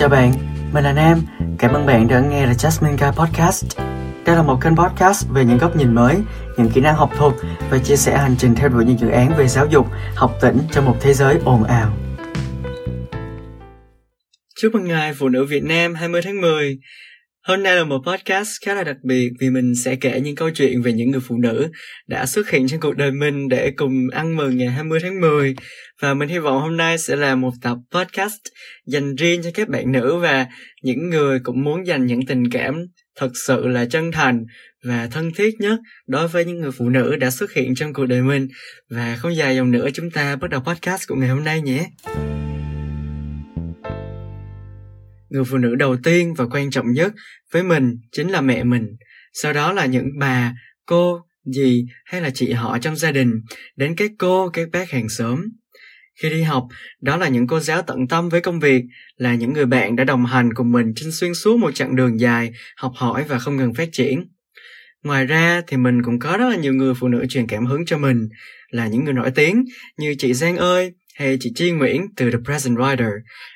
Chào bạn, mình là Nam. Cảm ơn bạn đã nghe The Jasmine Guy Podcast. Đây là một kênh podcast về những góc nhìn mới, những kỹ năng học thuật và chia sẻ hành trình theo đuổi những dự án về giáo dục, học tỉnh trong một thế giới ồn ào. Chúc mừng ngày Phụ nữ Việt Nam 20 tháng 10. Hôm nay là một podcast khá là đặc biệt vì mình sẽ kể những câu chuyện về những người phụ nữ đã xuất hiện trong cuộc đời mình để cùng ăn mừng ngày 20 tháng 10. Và mình hy vọng hôm nay sẽ là một tập podcast dành riêng cho các bạn nữ và những người cũng muốn dành những tình cảm thật sự là chân thành và thân thiết nhất đối với những người phụ nữ đã xuất hiện trong cuộc đời mình. Và không dài dòng nữa, chúng ta bắt đầu podcast của ngày hôm nay nhé người phụ nữ đầu tiên và quan trọng nhất với mình chính là mẹ mình. Sau đó là những bà, cô, dì hay là chị họ trong gia đình, đến các cô các bác hàng xóm. Khi đi học, đó là những cô giáo tận tâm với công việc, là những người bạn đã đồng hành cùng mình trên xuyên suốt một chặng đường dài học hỏi và không ngừng phát triển. Ngoài ra thì mình cũng có rất là nhiều người phụ nữ truyền cảm hứng cho mình, là những người nổi tiếng như chị giang ơi hay chị Chi Nguyễn từ The Present Rider,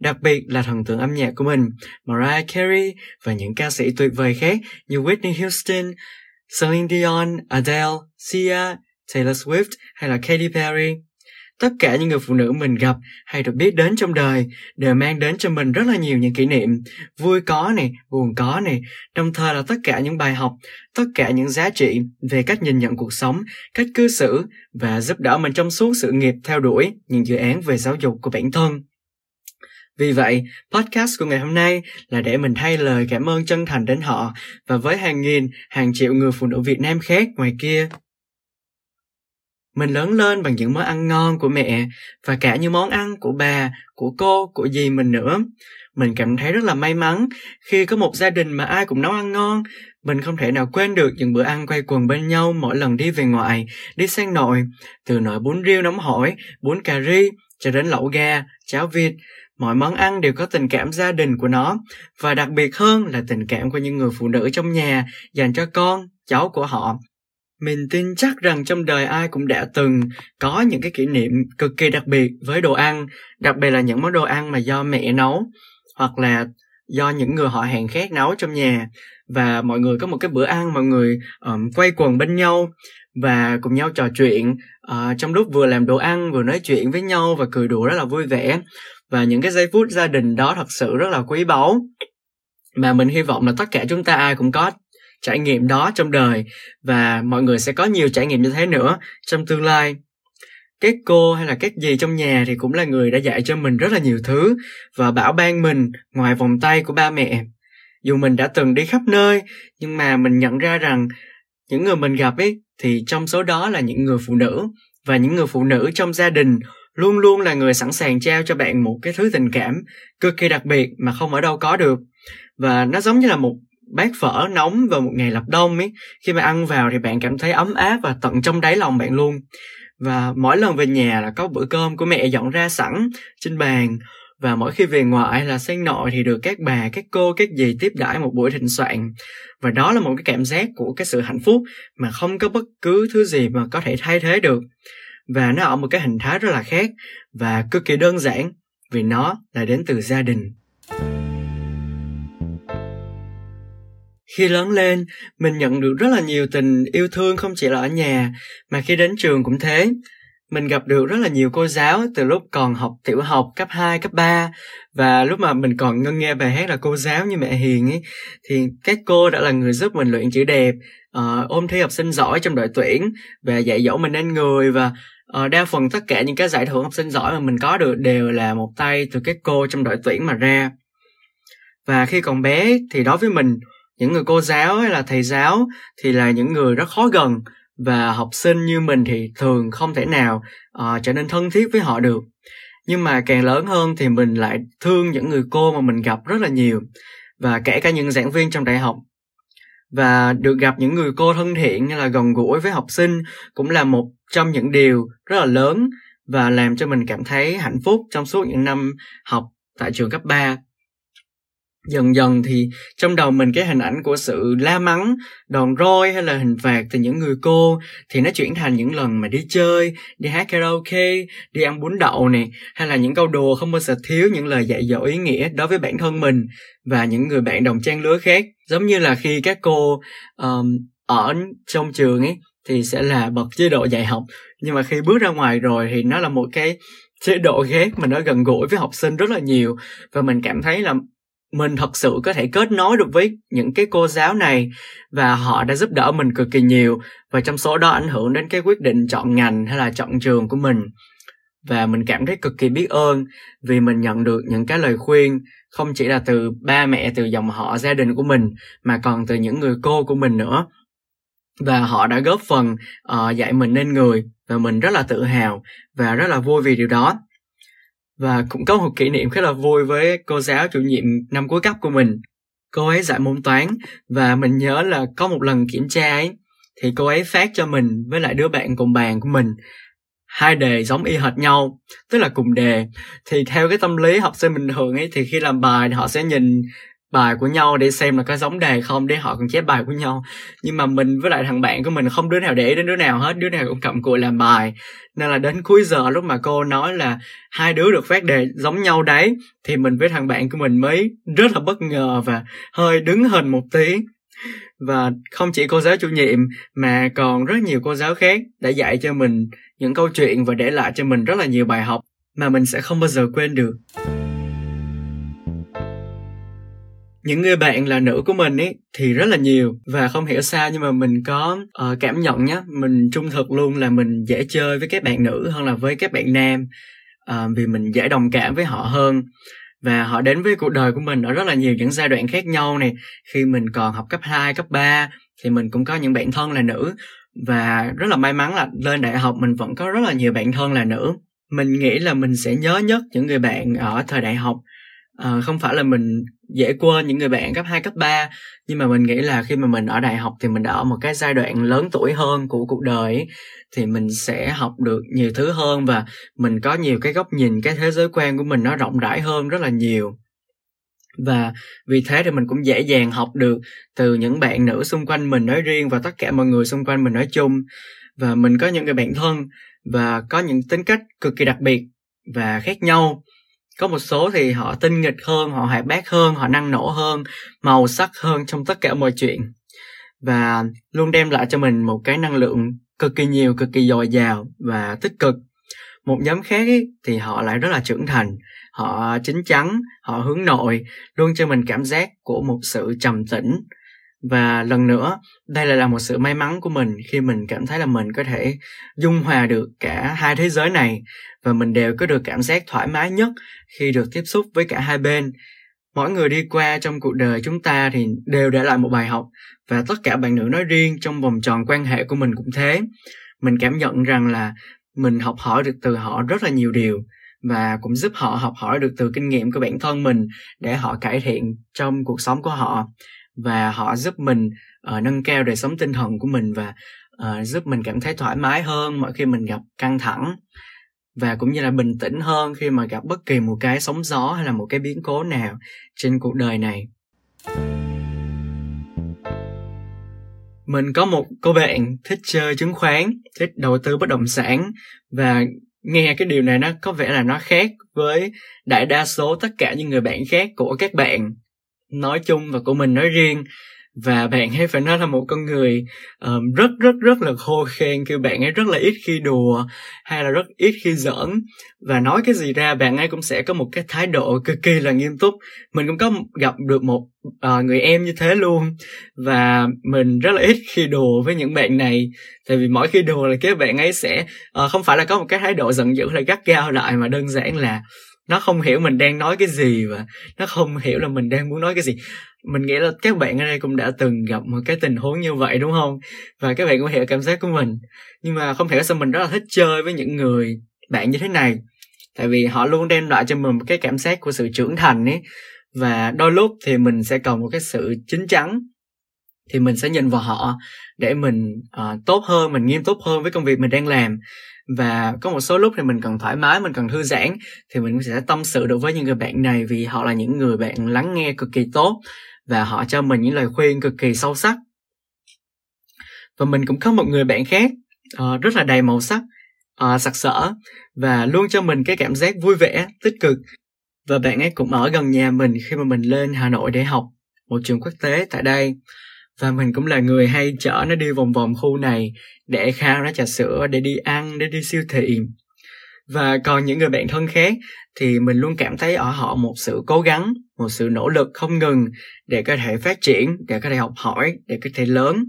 đặc biệt là thần tượng âm nhạc của mình, Mariah Carey và những ca sĩ tuyệt vời khác như Whitney Houston, Celine Dion, Adele, Sia, Taylor Swift hay là Katy Perry tất cả những người phụ nữ mình gặp hay được biết đến trong đời đều mang đến cho mình rất là nhiều những kỷ niệm. Vui có này buồn có này đồng thời là tất cả những bài học tất cả những giá trị về cách nhìn nhận cuộc sống cách cư xử và giúp đỡ mình trong suốt sự nghiệp theo đuổi những dự án về giáo dục của bản thân. Vì vậy, podcast của ngày hôm nay là để mình thay lời cảm ơn chân thành đến họ và với hàng nghìn, hàng triệu người phụ nữ Việt Nam khác ngoài kia mình lớn lên bằng những món ăn ngon của mẹ và cả những món ăn của bà, của cô, của dì mình nữa. Mình cảm thấy rất là may mắn khi có một gia đình mà ai cũng nấu ăn ngon. Mình không thể nào quên được những bữa ăn quay quần bên nhau mỗi lần đi về ngoại, đi sang nội, từ nồi bún riêu nóng hổi, bún cà ri, cho đến lẩu gà, cháo vịt. Mọi món ăn đều có tình cảm gia đình của nó, và đặc biệt hơn là tình cảm của những người phụ nữ trong nhà dành cho con, cháu của họ mình tin chắc rằng trong đời ai cũng đã từng có những cái kỷ niệm cực kỳ đặc biệt với đồ ăn, đặc biệt là những món đồ ăn mà do mẹ nấu hoặc là do những người họ hàng khác nấu trong nhà. Và mọi người có một cái bữa ăn mọi người um, quay quần bên nhau và cùng nhau trò chuyện uh, trong lúc vừa làm đồ ăn vừa nói chuyện với nhau và cười đùa rất là vui vẻ. Và những cái giây phút gia đình đó thật sự rất là quý báu. Mà mình hy vọng là tất cả chúng ta ai cũng có trải nghiệm đó trong đời và mọi người sẽ có nhiều trải nghiệm như thế nữa trong tương lai. Các cô hay là các dì trong nhà thì cũng là người đã dạy cho mình rất là nhiều thứ và bảo ban mình ngoài vòng tay của ba mẹ. Dù mình đã từng đi khắp nơi, nhưng mà mình nhận ra rằng những người mình gặp ấy thì trong số đó là những người phụ nữ và những người phụ nữ trong gia đình luôn luôn là người sẵn sàng trao cho bạn một cái thứ tình cảm cực kỳ đặc biệt mà không ở đâu có được. Và nó giống như là một bát phở nóng vào một ngày lập đông ấy khi mà ăn vào thì bạn cảm thấy ấm áp và tận trong đáy lòng bạn luôn. Và mỗi lần về nhà là có bữa cơm của mẹ dọn ra sẵn trên bàn. Và mỗi khi về ngoại là sang nội thì được các bà, các cô, các dì tiếp đãi một buổi thịnh soạn. Và đó là một cái cảm giác của cái sự hạnh phúc mà không có bất cứ thứ gì mà có thể thay thế được. Và nó ở một cái hình thái rất là khác và cực kỳ đơn giản vì nó là đến từ gia đình. Khi lớn lên mình nhận được rất là nhiều tình yêu thương không chỉ là ở nhà mà khi đến trường cũng thế. Mình gặp được rất là nhiều cô giáo từ lúc còn học tiểu học cấp 2, cấp 3 và lúc mà mình còn ngân nghe bài hát là cô giáo như mẹ Hiền ấy thì các cô đã là người giúp mình luyện chữ đẹp uh, ôm thi học sinh giỏi trong đội tuyển và dạy dỗ mình nên người và uh, đa phần tất cả những cái giải thưởng học sinh giỏi mà mình có được đều là một tay từ các cô trong đội tuyển mà ra. Và khi còn bé thì đối với mình những người cô giáo hay là thầy giáo thì là những người rất khó gần và học sinh như mình thì thường không thể nào uh, trở nên thân thiết với họ được. Nhưng mà càng lớn hơn thì mình lại thương những người cô mà mình gặp rất là nhiều và kể cả những giảng viên trong đại học. Và được gặp những người cô thân thiện hay là gần gũi với học sinh cũng là một trong những điều rất là lớn và làm cho mình cảm thấy hạnh phúc trong suốt những năm học tại trường cấp 3 dần dần thì trong đầu mình cái hình ảnh của sự la mắng đòn roi hay là hình phạt từ những người cô thì nó chuyển thành những lần mà đi chơi đi hát karaoke đi ăn bún đậu này hay là những câu đùa không bao giờ thiếu những lời dạy dỗ ý nghĩa đối với bản thân mình và những người bạn đồng trang lứa khác. Giống như là khi các cô um, ở trong trường ấy thì sẽ là bậc chế độ dạy học nhưng mà khi bước ra ngoài rồi thì nó là một cái chế độ khác mà nó gần gũi với học sinh rất là nhiều và mình cảm thấy là mình thật sự có thể kết nối được với những cái cô giáo này và họ đã giúp đỡ mình cực kỳ nhiều và trong số đó ảnh hưởng đến cái quyết định chọn ngành hay là chọn trường của mình. Và mình cảm thấy cực kỳ biết ơn vì mình nhận được những cái lời khuyên không chỉ là từ ba mẹ từ dòng họ gia đình của mình mà còn từ những người cô của mình nữa. Và họ đã góp phần uh, dạy mình nên người và mình rất là tự hào và rất là vui vì điều đó và cũng có một kỷ niệm khá là vui với cô giáo chủ nhiệm năm cuối cấp của mình. Cô ấy dạy môn toán và mình nhớ là có một lần kiểm tra ấy, thì cô ấy phát cho mình với lại đứa bạn cùng bàn của mình hai đề giống y hệt nhau, tức là cùng đề. Thì theo cái tâm lý học sinh bình thường ấy, thì khi làm bài họ sẽ nhìn bài của nhau để xem là có giống đề không, để họ còn chép bài của nhau. Nhưng mà mình với lại thằng bạn của mình không đứa nào để đến đứa nào hết, đứa nào cũng cầm cụi làm bài. Nên là đến cuối giờ lúc mà cô nói là hai đứa được phát đề giống nhau đấy, thì mình với thằng bạn của mình mới rất là bất ngờ và hơi đứng hình một tí. Và không chỉ cô giáo chủ nhiệm, mà còn rất nhiều cô giáo khác đã dạy cho mình những câu chuyện và để lại cho mình rất là nhiều bài học mà mình sẽ không bao giờ quên được những người bạn là nữ của mình ấy thì rất là nhiều và không hiểu sao nhưng mà mình có uh, cảm nhận nhá mình trung thực luôn là mình dễ chơi với các bạn nữ hơn là với các bạn nam. Uh, vì mình dễ đồng cảm với họ hơn và họ đến với cuộc đời của mình ở rất là nhiều những giai đoạn khác nhau này khi mình còn học cấp 2, cấp 3 thì mình cũng có những bạn thân là nữ và rất là may mắn là lên đại học mình vẫn có rất là nhiều bạn thân là nữ. Mình nghĩ là mình sẽ nhớ nhất những người bạn ở thời đại học uh, không phải là mình dễ quên những người bạn cấp 2, cấp 3 nhưng mà mình nghĩ là khi mà mình ở đại học thì mình đã ở một cái giai đoạn lớn tuổi hơn của cuộc đời ấy, thì mình sẽ học được nhiều thứ hơn và mình có nhiều cái góc nhìn cái thế giới quan của mình nó rộng rãi hơn rất là nhiều. Và vì thế thì mình cũng dễ dàng học được từ những bạn nữ xung quanh mình nói riêng và tất cả mọi người xung quanh mình nói chung. Và mình có những người bạn thân và có những tính cách cực kỳ đặc biệt và khác nhau có một số thì họ tinh nghịch hơn họ hoạt bát hơn họ năng nổ hơn màu sắc hơn trong tất cả mọi chuyện. Và luôn đem lại cho mình một cái năng lượng cực kỳ nhiều cực kỳ dồi dào và tích cực. Một nhóm khác ấy, thì họ lại rất là trưởng thành. Họ chín chắn họ hướng nội luôn cho mình cảm giác của một sự trầm tĩnh và lần nữa, đây lại là một sự may mắn của mình khi mình cảm thấy là mình có thể dung hòa được cả hai thế giới này và mình đều có được cảm giác thoải mái nhất khi được tiếp xúc với cả hai bên. Mỗi người đi qua trong cuộc đời chúng ta thì đều để lại một bài học và tất cả bạn nữ nói riêng trong vòng tròn quan hệ của mình cũng thế. Mình cảm nhận rằng là mình học hỏi được từ họ rất là nhiều điều và cũng giúp họ học hỏi được từ kinh nghiệm của bản thân mình để họ cải thiện trong cuộc sống của họ và họ giúp mình uh, nâng cao đời sống tinh thần của mình và uh, giúp mình cảm thấy thoải mái hơn mỗi khi mình gặp căng thẳng và cũng như là bình tĩnh hơn khi mà gặp bất kỳ một cái sóng gió hay là một cái biến cố nào trên cuộc đời này. Mình có một cô bạn thích chơi chứng khoán thích đầu tư bất động sản và nghe cái điều này nó có vẻ là nó khác với đại đa số tất cả những người bạn khác của các bạn nói chung và của mình nói riêng. Và bạn ấy phải nói là một con người um, rất rất rất là khô khen kêu bạn ấy rất là ít khi đùa hay là rất ít khi giỡn. Và nói cái gì ra bạn ấy cũng sẽ có một cái thái độ cực kỳ là nghiêm túc. Mình cũng có gặp được một uh, người em như thế luôn. Và mình rất là ít khi đùa với những bạn này. Tại vì mỗi khi đùa là cái bạn ấy sẽ uh, không phải là có một cái thái độ giận dữ hay gắt gao lại mà đơn giản là nó không hiểu mình đang nói cái gì và nó không hiểu là mình đang muốn nói cái gì. Mình nghĩ là các bạn ở đây cũng đã từng gặp một cái tình huống như vậy đúng không? Và các bạn cũng hiểu cảm giác của mình. Nhưng mà không hiểu sao mình rất là thích chơi với những người bạn như thế này. Tại vì họ luôn đem lại cho mình một cái cảm giác của sự trưởng thành ấy. Và đôi lúc thì mình sẽ cần một cái sự chín chắn. Thì mình sẽ nhìn vào họ để mình uh, tốt hơn mình nghiêm túc hơn với công việc mình đang làm và có một số lúc thì mình cần thoải mái mình cần thư giãn thì mình sẽ tâm sự được với những người bạn này vì họ là những người bạn lắng nghe cực kỳ tốt và họ cho mình những lời khuyên cực kỳ sâu sắc. Và mình cũng có một người bạn khác uh, rất là đầy màu sắc uh, sặc sỡ và luôn cho mình cái cảm giác vui vẻ tích cực. Và bạn ấy cũng ở gần nhà mình khi mà mình lên Hà Nội để học một trường quốc tế tại đây và mình cũng là người hay chở nó đi vòng vòng khu này để khao nó trà sữa, để đi ăn, để đi siêu thị. Và còn những người bạn thân khác thì mình luôn cảm thấy ở họ một sự cố gắng, một sự nỗ lực không ngừng để có thể phát triển, để có thể học hỏi, để có thể lớn.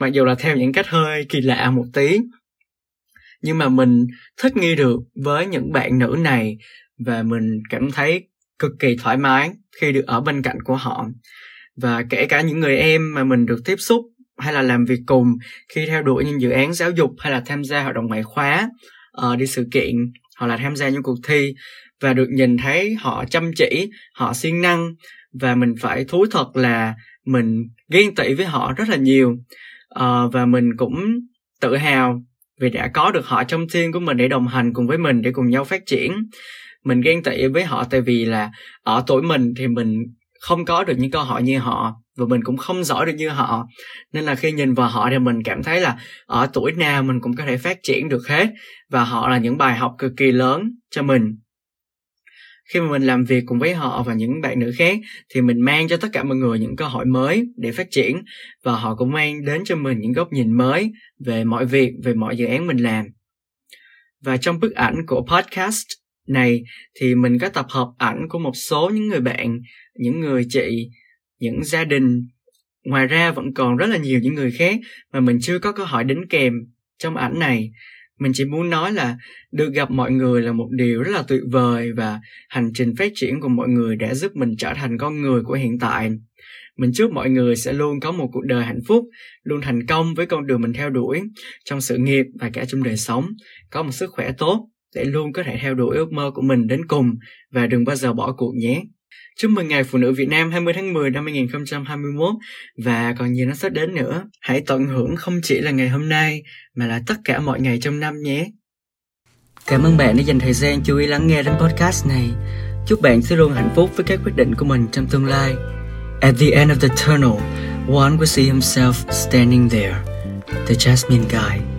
Mặc dù là theo những cách hơi kỳ lạ một tí, nhưng mà mình thích nghi được với những bạn nữ này và mình cảm thấy cực kỳ thoải mái khi được ở bên cạnh của họ và kể cả những người em mà mình được tiếp xúc hay là làm việc cùng khi theo đuổi những dự án giáo dục hay là tham gia hoạt động ngoại khóa uh, đi sự kiện hoặc là tham gia những cuộc thi và được nhìn thấy họ chăm chỉ họ siêng năng và mình phải thú thật là mình ghen tị với họ rất là nhiều. Uh, và mình cũng tự hào vì đã có được họ trong team của mình để đồng hành cùng với mình để cùng nhau phát triển. Mình ghen tị với họ tại vì là ở tuổi mình thì mình không có được những câu hỏi như họ và mình cũng không giỏi được như họ. Nên là khi nhìn vào họ thì mình cảm thấy là ở tuổi nào mình cũng có thể phát triển được hết và họ là những bài học cực kỳ lớn cho mình. Khi mà mình làm việc cùng với họ và những bạn nữ khác thì mình mang cho tất cả mọi người những cơ hội mới để phát triển và họ cũng mang đến cho mình những góc nhìn mới về mọi việc, về mọi dự án mình làm. Và trong bức ảnh của podcast này thì mình có tập hợp ảnh của một số những người bạn, những người chị, những gia đình. Ngoài ra vẫn còn rất là nhiều những người khác mà mình chưa có câu hỏi đính kèm trong ảnh này. Mình chỉ muốn nói là được gặp mọi người là một điều rất là tuyệt vời và hành trình phát triển của mọi người đã giúp mình trở thành con người của hiện tại. Mình chúc mọi người sẽ luôn có một cuộc đời hạnh phúc, luôn thành công với con đường mình theo đuổi trong sự nghiệp và cả trong đời sống. Có một sức khỏe tốt sẽ luôn có thể theo đuổi ước mơ của mình đến cùng và đừng bao giờ bỏ cuộc nhé Chúc mừng Ngày Phụ nữ Việt Nam 20 tháng 10 năm 2021 và còn nhiều nó sắp đến nữa. Hãy tận hưởng không chỉ là ngày hôm nay mà là tất cả mọi ngày trong năm nhé. Cảm ơn bạn đã dành thời gian chú ý lắng nghe đến podcast này. Chúc bạn sẽ luôn hạnh phúc với các quyết định của mình trong tương lai. At the end of the tunnel, one will see himself standing there, the Jasmine guy.